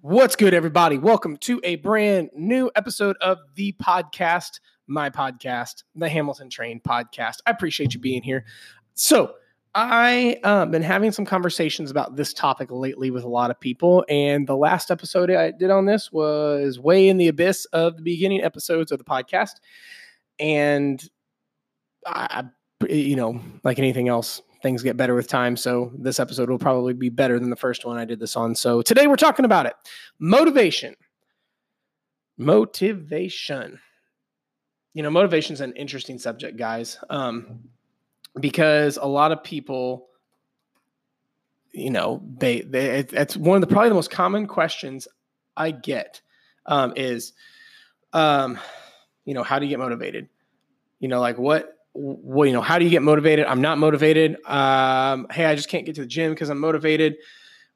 What's good, everybody? Welcome to a brand new episode of the podcast, my podcast, the Hamilton Train podcast. I appreciate you being here. So, I uh, been having some conversations about this topic lately with a lot of people, and the last episode I did on this was way in the abyss of the beginning episodes of the podcast, and I, you know, like anything else, things get better with time. So this episode will probably be better than the first one I did this on. So today we're talking about it motivation. Motivation. You know, motivation is an interesting subject, guys, um, because a lot of people, you know, they, they it's one of the probably the most common questions I get um, is, um, you know, how do you get motivated? You know, like what well, you know, how do you get motivated? I'm not motivated. Um, hey, I just can't get to the gym because I'm motivated.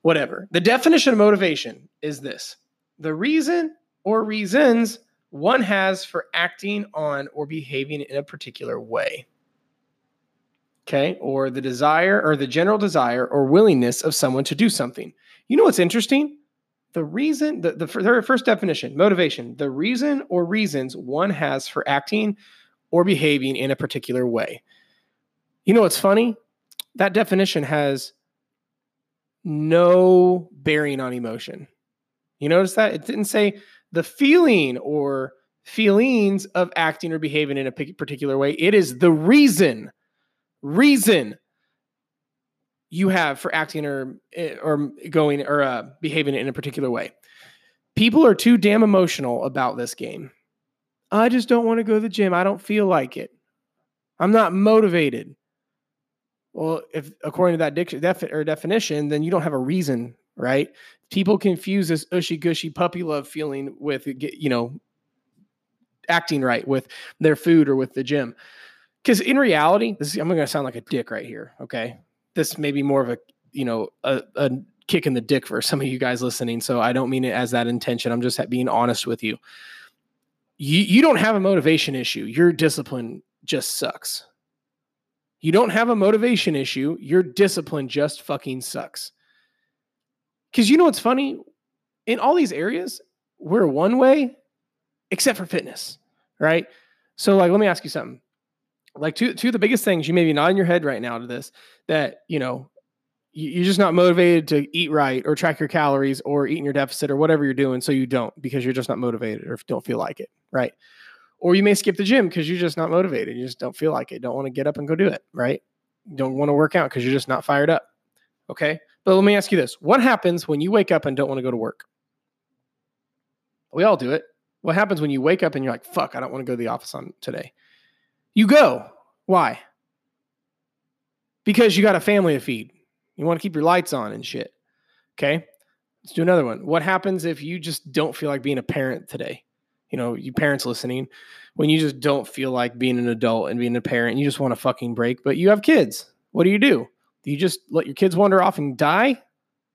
Whatever. The definition of motivation is this the reason or reasons one has for acting on or behaving in a particular way. Okay. Or the desire or the general desire or willingness of someone to do something. You know what's interesting? The reason, the, the first definition, motivation, the reason or reasons one has for acting or behaving in a particular way. You know what's funny? That definition has no bearing on emotion. You notice that? It didn't say the feeling or feelings of acting or behaving in a particular way. It is the reason, reason you have for acting or eh, or going or uh, behaving in a particular way. People are too damn emotional about this game. I just don't want to go to the gym. I don't feel like it. I'm not motivated. Well, if according to that or definition, then you don't have a reason, right? People confuse this ushy gushy puppy love feeling with, you know, acting right with their food or with the gym. Because in reality, this is, I'm going to sound like a dick right here. Okay, this may be more of a, you know, a, a kick in the dick for some of you guys listening. So I don't mean it as that intention. I'm just being honest with you you, you don't have a motivation issue. Your discipline just sucks. You don't have a motivation issue. Your discipline just fucking sucks. Because you know what's funny? In all these areas, we're one way, except for fitness, right? So, like, let me ask you something. Like, two, two of the biggest things you may be nodding your head right now to this that, you know, you're just not motivated to eat right or track your calories or eat in your deficit or whatever you're doing. So you don't because you're just not motivated or don't feel like it. Right. Or you may skip the gym because you're just not motivated. You just don't feel like it. Don't want to get up and go do it. Right. You don't want to work out because you're just not fired up. Okay. But let me ask you this what happens when you wake up and don't want to go to work? We all do it. What happens when you wake up and you're like, fuck, I don't want to go to the office on today? You go. Why? Because you got a family to feed you want to keep your lights on and shit. Okay. Let's do another one. What happens if you just don't feel like being a parent today? You know, you parents listening, when you just don't feel like being an adult and being a parent, you just want to fucking break, but you have kids. What do you do? Do you just let your kids wander off and die?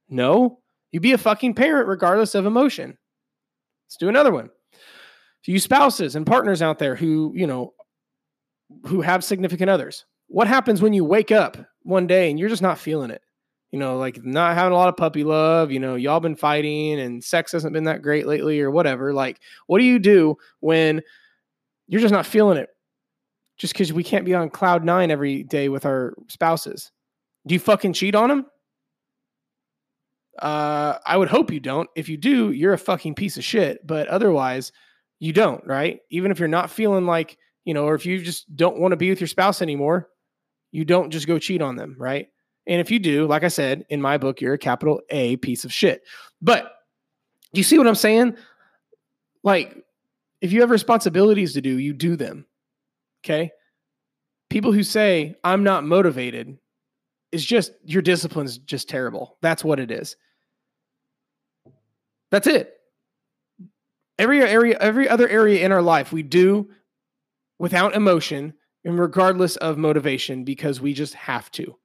No. You be a fucking parent regardless of emotion. Let's do another one. To you spouses and partners out there who, you know, who have significant others. What happens when you wake up one day and you're just not feeling it? You know, like not having a lot of puppy love, you know, y'all been fighting and sex hasn't been that great lately or whatever. Like, what do you do when you're just not feeling it? Just because we can't be on cloud nine every day with our spouses. Do you fucking cheat on them? Uh, I would hope you don't. If you do, you're a fucking piece of shit. But otherwise, you don't, right? Even if you're not feeling like, you know, or if you just don't want to be with your spouse anymore, you don't just go cheat on them, right? And if you do, like I said, in my book, you're a capital A piece of shit. But you see what I'm saying? Like, if you have responsibilities to do, you do them. Okay. People who say, I'm not motivated, is just your discipline's just terrible. That's what it is. That's it. Every area, every other area in our life, we do without emotion and regardless of motivation because we just have to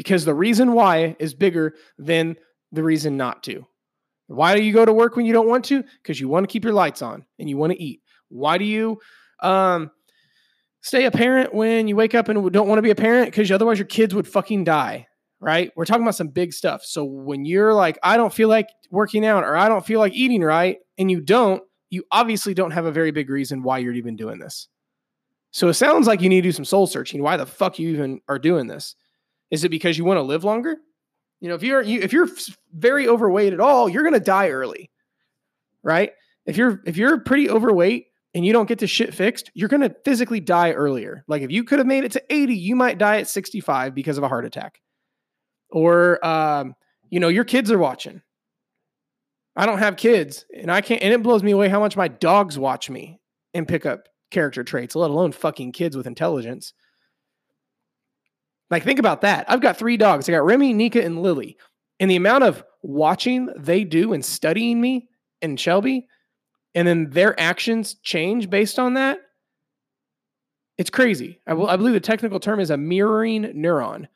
because the reason why is bigger than the reason not to. Why do you go to work when you don't want to? Because you want to keep your lights on and you want to eat. Why do you um, stay a parent when you wake up and don't want to be a parent? Because otherwise your kids would fucking die. right? We're talking about some big stuff. So when you're like, I don't feel like working out or I don't feel like eating right, and you don't, you obviously don't have a very big reason why you're even doing this. So it sounds like you need to do some soul searching. Why the fuck you even are doing this? Is it because you want to live longer? You know, if you're you, if you're very overweight at all, you're going to die early. Right? If you're if you're pretty overweight and you don't get this shit fixed, you're going to physically die earlier. Like if you could have made it to 80, you might die at 65 because of a heart attack. Or um, you know, your kids are watching. I don't have kids and I can't and it blows me away how much my dogs watch me and pick up character traits, let alone fucking kids with intelligence. Like, think about that. I've got three dogs. I got Remy, Nika, and Lily. And the amount of watching they do and studying me and Shelby, and then their actions change based on that, it's crazy. I, I believe the technical term is a mirroring neuron.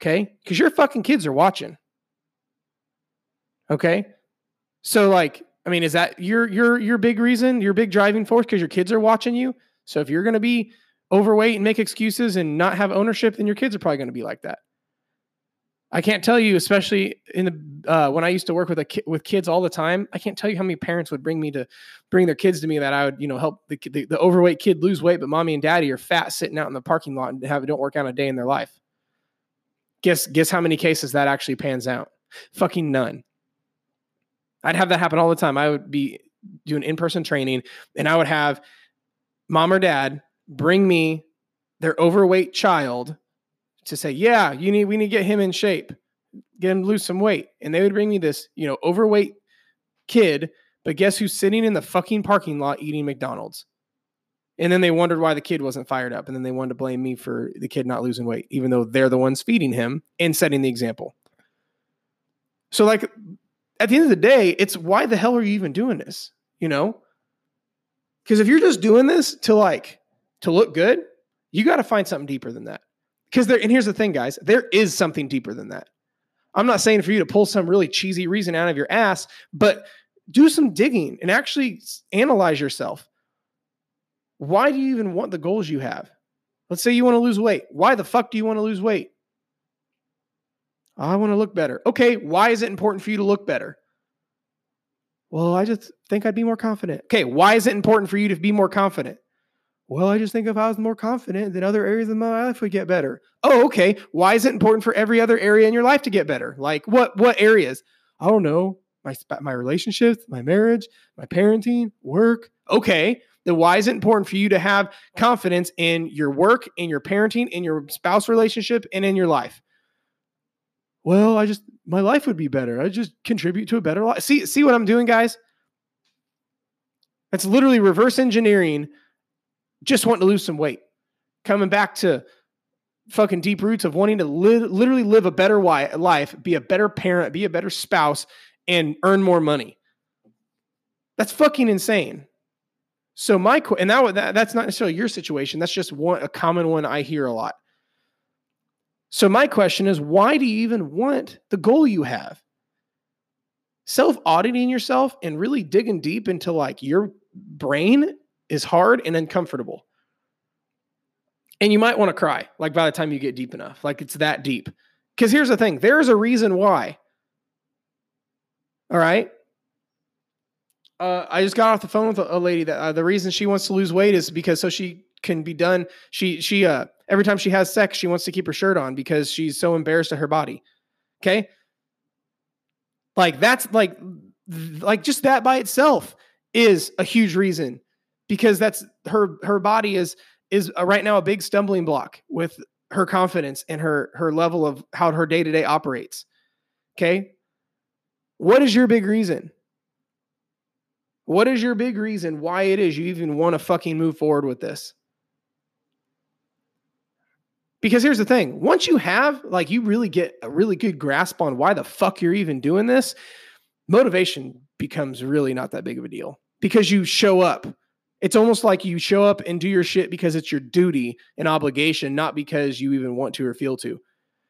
Okay. Because your fucking kids are watching. Okay. So, like, I mean, is that your your your big reason, your big driving force because your kids are watching you? So if you're to be overweight and make excuses and not have ownership, then your kids are probably going to be like that. I can't tell you, especially in the uh, when I used to work with a ki- with kids all the time. I can't tell you how many parents would bring me to bring their kids to me that I would you know help the, the, the overweight kid lose weight, but mommy and daddy are fat sitting out in the parking lot and have don't work out a day in their life. Guess guess how many cases that actually pans out? Fucking none. I'd have that happen all the time. I would be doing in person training and I would have mom or dad bring me their overweight child to say, yeah, you need, we need to get him in shape, get him lose some weight. And they would bring me this, you know, overweight kid, but guess who's sitting in the fucking parking lot eating McDonald's? And then they wondered why the kid wasn't fired up. And then they wanted to blame me for the kid not losing weight, even though they're the ones feeding him and setting the example. So, like, at the end of the day, it's why the hell are you even doing this? You know? Because if you're just doing this to like to look good, you got to find something deeper than that. Because there, and here's the thing, guys, there is something deeper than that. I'm not saying for you to pull some really cheesy reason out of your ass, but do some digging and actually analyze yourself. Why do you even want the goals you have? Let's say you want to lose weight. Why the fuck do you want to lose weight? I want to look better. Okay, why is it important for you to look better? Well, I just think I'd be more confident. Okay, why is it important for you to be more confident? Well, I just think if I was more confident, then other areas of my life would get better. Oh, okay. Why is it important for every other area in your life to get better? Like what what areas? I don't know. My my relationships, my marriage, my parenting, work. Okay. Then why is it important for you to have confidence in your work, in your parenting, in your spouse relationship, and in your life? well, I just my life would be better. I just contribute to a better life. See, see what I'm doing, guys? That's literally reverse engineering. Just wanting to lose some weight, coming back to fucking deep roots of wanting to li- literally live a better life, be a better parent, be a better spouse, and earn more money. That's fucking insane. So my and that, that that's not necessarily your situation. That's just one a common one I hear a lot. So, my question is why do you even want the goal you have? Self auditing yourself and really digging deep into like your brain is hard and uncomfortable. And you might want to cry, like by the time you get deep enough, like it's that deep. Because here's the thing there's a reason why. All right. Uh, I just got off the phone with a, lady that uh, the reason she wants to lose weight is because so she can be done. She she uh every time she has sex, she wants to keep her shirt on because she's so embarrassed of her body. Okay? Like that's like like just that by itself is a huge reason because that's her her body is is uh, right now a big stumbling block with her confidence and her her level of how her day-to-day operates. Okay? What is your big reason? What is your big reason why it is you even want to fucking move forward with this? Because here's the thing once you have, like, you really get a really good grasp on why the fuck you're even doing this, motivation becomes really not that big of a deal because you show up. It's almost like you show up and do your shit because it's your duty and obligation, not because you even want to or feel to.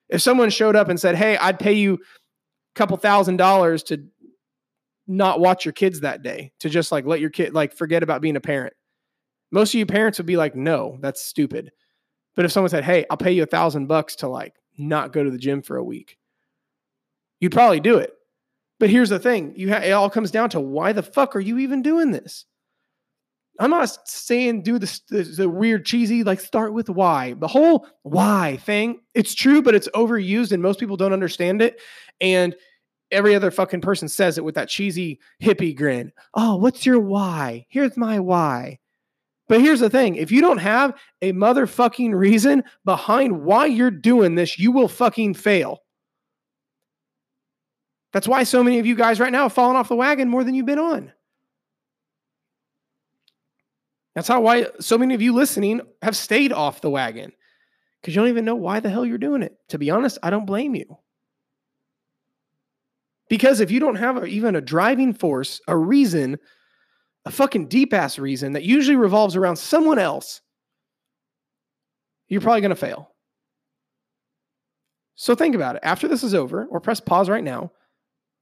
If someone showed up and said, Hey, I'd pay you a couple thousand dollars to not watch your kids that day, to just like let your kid, like, forget about being a parent. Most of you parents would be like, No, that's stupid. But if someone said, "Hey, I'll pay you a thousand bucks to like not go to the gym for a week. You'd probably do it. But here's the thing you ha- it all comes down to why the fuck are you even doing this? I'm not saying do the, the, the, weird cheesy, like start with why. The whole why thing, it's true, but it's overused and most people don't understand it. And every other fucking person says it with that cheesy hippie grin. Oh, what's your why? Here's my why. But here's the thing if you don't have a motherfucking reason behind why you're doing this, you will fucking fail. That's why so many of you guys right now have fallen off the wagon more than you've been on. That's how why so many of you listening have stayed off the wagon because you don't even know why the hell you're doing it. To be honest, I don't blame you. Because if you don't have a, even a driving force, a reason, a fucking deep ass reason that usually revolves around someone else, you're probably going to fail. So think about it. After this is over, or press pause right now,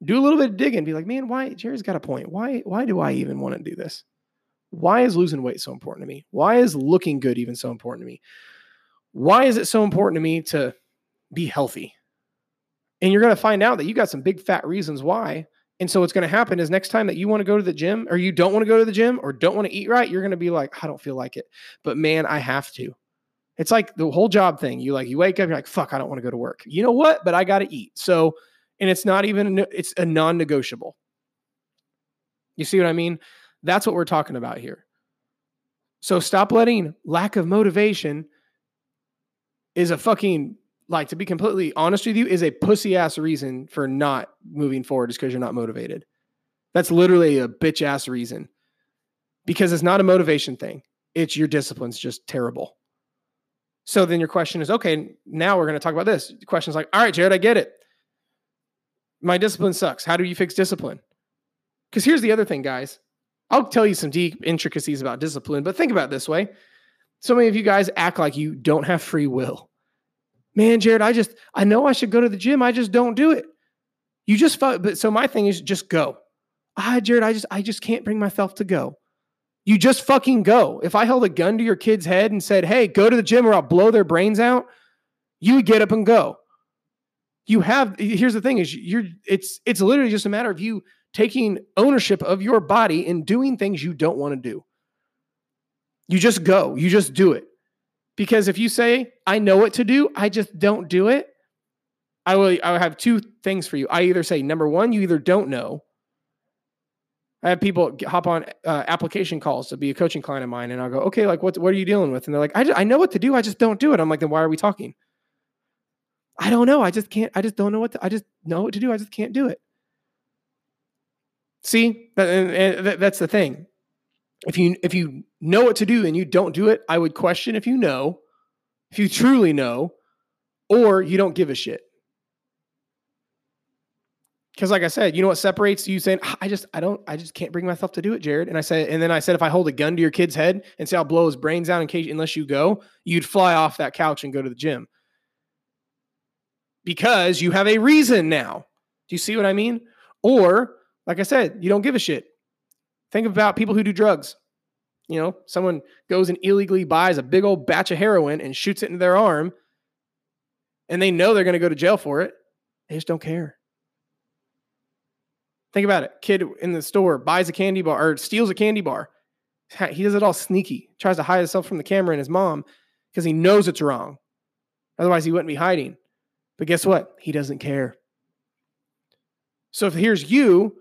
do a little bit of digging, be like, man, why Jared's got a point. Why why do I even want to do this? Why is losing weight so important to me? Why is looking good even so important to me? Why is it so important to me to be healthy? And you're going to find out that you got some big fat reasons why. And so what's going to happen is next time that you want to go to the gym or you don't want to go to the gym or don't want to eat right, you're going to be like, I don't feel like it. But man, I have to. It's like the whole job thing. You like you wake up, you're like, fuck, I don't want to go to work. You know what? But I got to eat. So, and it's not even it's a non-negotiable. You see what I mean? That's what we're talking about here. So stop letting lack of motivation is a fucking like to be completely honest with you is a pussy ass reason for not moving forward is because you're not motivated. That's literally a bitch ass reason. Because it's not a motivation thing. It's your discipline's just terrible. So then your question is, okay, now we're going to talk about this. The question is like, all right, Jared, I get it. My discipline sucks. How do you fix discipline? Because here's the other thing, guys. I'll tell you some deep intricacies about discipline, but think about this way. So many of you guys act like you don't have free will. Man, Jared, I just, I know I should go to the gym. I just don't do it. You just, but so my thing is just go. Ah, Jared, I just, I just can't bring myself to go. You just fucking go. If I held a gun to your kid's head and said, hey, go to the gym or I'll blow their brains out, you would get up and go. You have, here's the thing is you're, it's, it's literally just a matter of you taking ownership of your body and doing things you don't want to do. You just go, you just do it. Because if you say, I know what to do, I just don't do it, I will, I will have two things for you. I either say, number one, you either don't know. I have people hop on uh, application calls to be a coaching client of mine, and I'll go, okay, like, what, what are you dealing with? And they're like, I, I know what to do, I just don't do it. I'm like, then why are we talking? I don't know. I just can't, I just don't know what to, I just know what to do. I just can't do it. See, that's the thing. If you if you know what to do and you don't do it, I would question if you know, if you truly know, or you don't give a shit. Because, like I said, you know what separates you saying, ah, I just, I don't, I just can't bring myself to do it, Jared. And I said, and then I said, if I hold a gun to your kid's head and say I'll blow his brains out in case, unless you go, you'd fly off that couch and go to the gym because you have a reason now. Do you see what I mean? Or like I said, you don't give a shit. Think about people who do drugs. You know, someone goes and illegally buys a big old batch of heroin and shoots it into their arm, and they know they're going to go to jail for it. They just don't care. Think about it. Kid in the store buys a candy bar or steals a candy bar. He does it all sneaky, tries to hide himself from the camera and his mom because he knows it's wrong. Otherwise, he wouldn't be hiding. But guess what? He doesn't care. So if here's you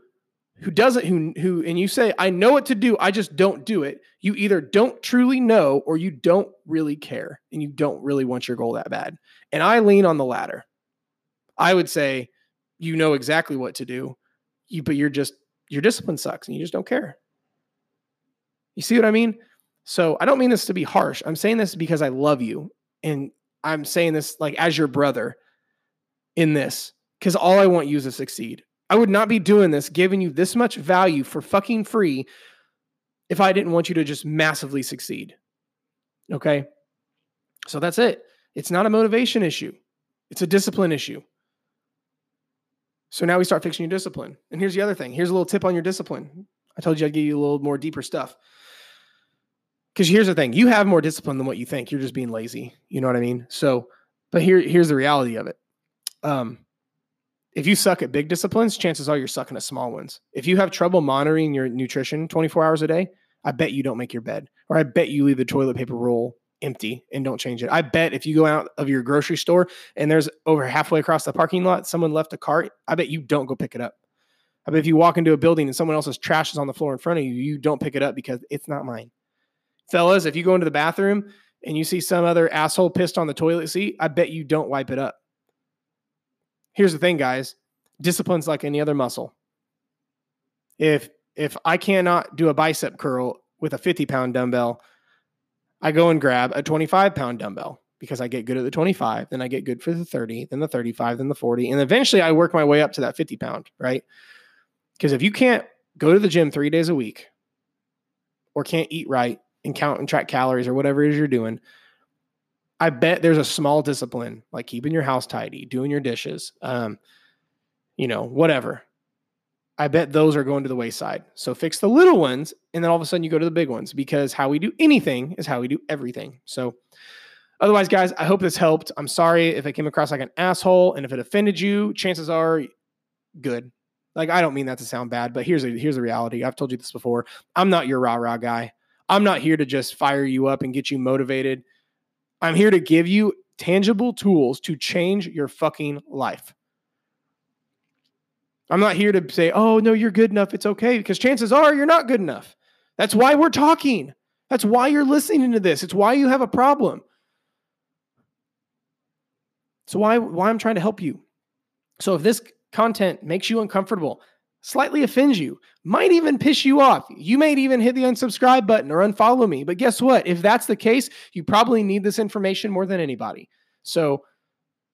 who doesn't who who and you say i know what to do i just don't do it. You either don't truly know or you don't really care and you don't really want your goal that bad. And i lean on the latter. I would say you know exactly what to do you but you're just your discipline sucks and you just don't care. You see what i mean? So i don't mean this to be harsh. I'm saying this because i love you and i'm saying this like as your brother in this because all i want you is to succeed I would not be doing this, giving you this much value for fucking free if I didn't want you to just massively succeed. Okay. So that's it. It's not a motivation issue, it's a discipline issue. So now we start fixing your discipline. And here's the other thing here's a little tip on your discipline. I told you I'd give you a little more deeper stuff. Because here's the thing you have more discipline than what you think. You're just being lazy. You know what I mean? So, But here, here's the reality of it. Um, if you suck at big disciplines, chances are you're sucking at small ones. If you have trouble monitoring your nutrition 24 hours a day, I bet you don't make your bed, or I bet you leave the toilet paper roll empty and don't change it. I bet if you go out of your grocery store and there's over halfway across the parking lot, someone left a cart, I bet you don't go pick it up. I bet if you walk into a building and someone else's trash is on the floor in front of you, you don't pick it up because it's not mine. Fellas, if you go into the bathroom and you see some other asshole pissed on the toilet seat, I bet you don't wipe it up. Here's the thing, guys. Discipline's like any other muscle. If if I cannot do a bicep curl with a 50 pound dumbbell, I go and grab a 25 pound dumbbell because I get good at the 25, then I get good for the 30, then the 35, then the 40, and eventually I work my way up to that 50 pound, right? Because if you can't go to the gym three days a week or can't eat right and count and track calories or whatever it is you're doing, I bet there's a small discipline like keeping your house tidy, doing your dishes, um, you know, whatever. I bet those are going to the wayside. So fix the little ones, and then all of a sudden you go to the big ones because how we do anything is how we do everything. So, otherwise, guys, I hope this helped. I'm sorry if I came across like an asshole, and if it offended you, chances are good. Like I don't mean that to sound bad, but here's a here's the reality. I've told you this before. I'm not your rah rah guy. I'm not here to just fire you up and get you motivated. I'm here to give you tangible tools to change your fucking life. I'm not here to say, oh, no, you're good enough. It's okay. Because chances are you're not good enough. That's why we're talking. That's why you're listening to this. It's why you have a problem. So why why I'm trying to help you. So if this content makes you uncomfortable, slightly offends you, might even piss you off. You may even hit the unsubscribe button or unfollow me. But guess what? If that's the case, you probably need this information more than anybody. So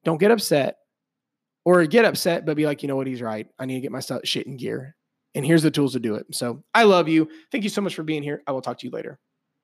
don't get upset or get upset, but be like, you know what? He's right. I need to get my shit in gear. And here's the tools to do it. So I love you. Thank you so much for being here. I will talk to you later.